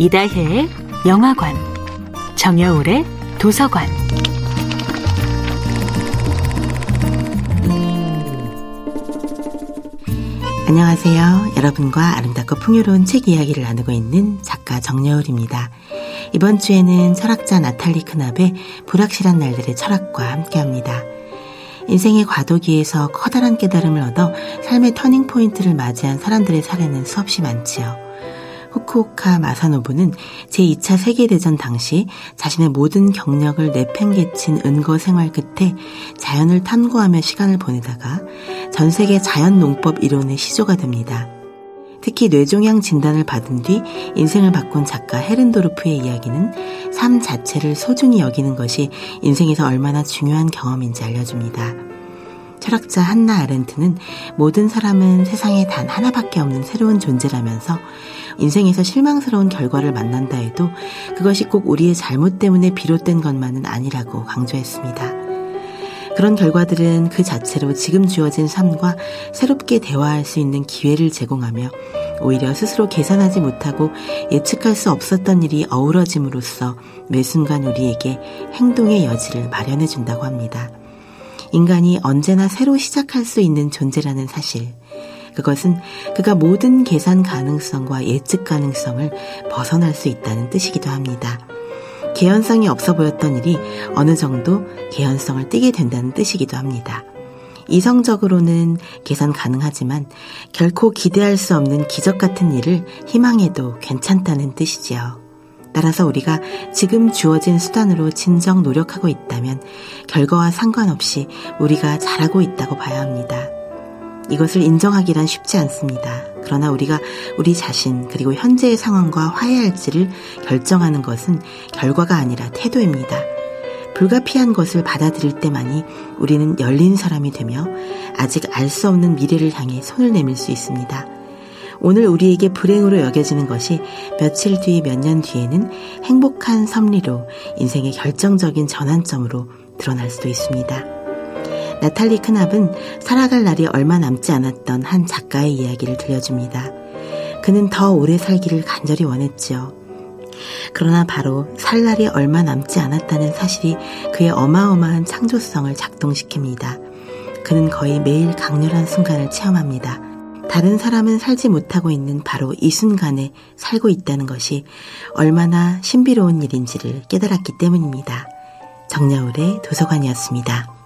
이다혜의 영화관, 정여울의 도서관. 안녕하세요. 여러분과 아름답고 풍요로운 책 이야기를 나누고 있는 작가 정여울입니다. 이번 주에는 철학자 나탈리 크납의 불확실한 날들의 철학과 함께 합니다. 인생의 과도기에서 커다란 깨달음을 얻어 삶의 터닝포인트를 맞이한 사람들의 사례는 수없이 많지요. 후쿠오카 마사노부는 제2차 세계대전 당시 자신의 모든 경력을 내팽개친 은거 생활 끝에 자연을 탐구하며 시간을 보내다가 전 세계 자연 농법 이론의 시조가 됩니다. 특히 뇌종양 진단을 받은 뒤 인생을 바꾼 작가 헤른도르프의 이야기는 삶 자체를 소중히 여기는 것이 인생에서 얼마나 중요한 경험인지 알려줍니다. 철학자 한나 아렌트는 모든 사람은 세상에 단 하나밖에 없는 새로운 존재라면서 인생에서 실망스러운 결과를 만난다 해도 그것이 꼭 우리의 잘못 때문에 비롯된 것만은 아니라고 강조했습니다. 그런 결과들은 그 자체로 지금 주어진 삶과 새롭게 대화할 수 있는 기회를 제공하며 오히려 스스로 계산하지 못하고 예측할 수 없었던 일이 어우러짐으로써 매 순간 우리에게 행동의 여지를 마련해 준다고 합니다. 인간이 언제나 새로 시작할 수 있는 존재라는 사실. 그것은 그가 모든 계산 가능성과 예측 가능성을 벗어날 수 있다는 뜻이기도 합니다. 개연성이 없어 보였던 일이 어느 정도 개연성을 띠게 된다는 뜻이기도 합니다. 이성적으로는 계산 가능하지만 결코 기대할 수 없는 기적 같은 일을 희망해도 괜찮다는 뜻이지요. 따라서 우리가 지금 주어진 수단으로 진정 노력하고 있다면 결과와 상관없이 우리가 잘하고 있다고 봐야 합니다. 이것을 인정하기란 쉽지 않습니다. 그러나 우리가 우리 자신 그리고 현재의 상황과 화해할지를 결정하는 것은 결과가 아니라 태도입니다. 불가피한 것을 받아들일 때만이 우리는 열린 사람이 되며 아직 알 수 없는 미래를 향해 손을 내밀 수 있습니다. 오늘 우리에게 불행으로 여겨지는 것이 며칠 뒤, 몇 년 뒤에는 행복한 섭리로 인생의 결정적인 전환점으로 드러날 수도 있습니다. 나탈리 크납은 살아갈 날이 얼마 남지 않았던 한 작가의 이야기를 들려줍니다. 그는 더 오래 살기를 간절히 원했지요. 그러나 바로 살 날이 얼마 남지 않았다는 사실이 그의 어마어마한 창조성을 작동시킵니다. 그는 거의 매일 강렬한 순간을 체험합니다. 다른 사람은 살지 못하고 있는 바로 이 순간에 살고 있다는 것이 얼마나 신비로운 일인지를 깨달았기 때문입니다. 정여울의 도서관이었습니다.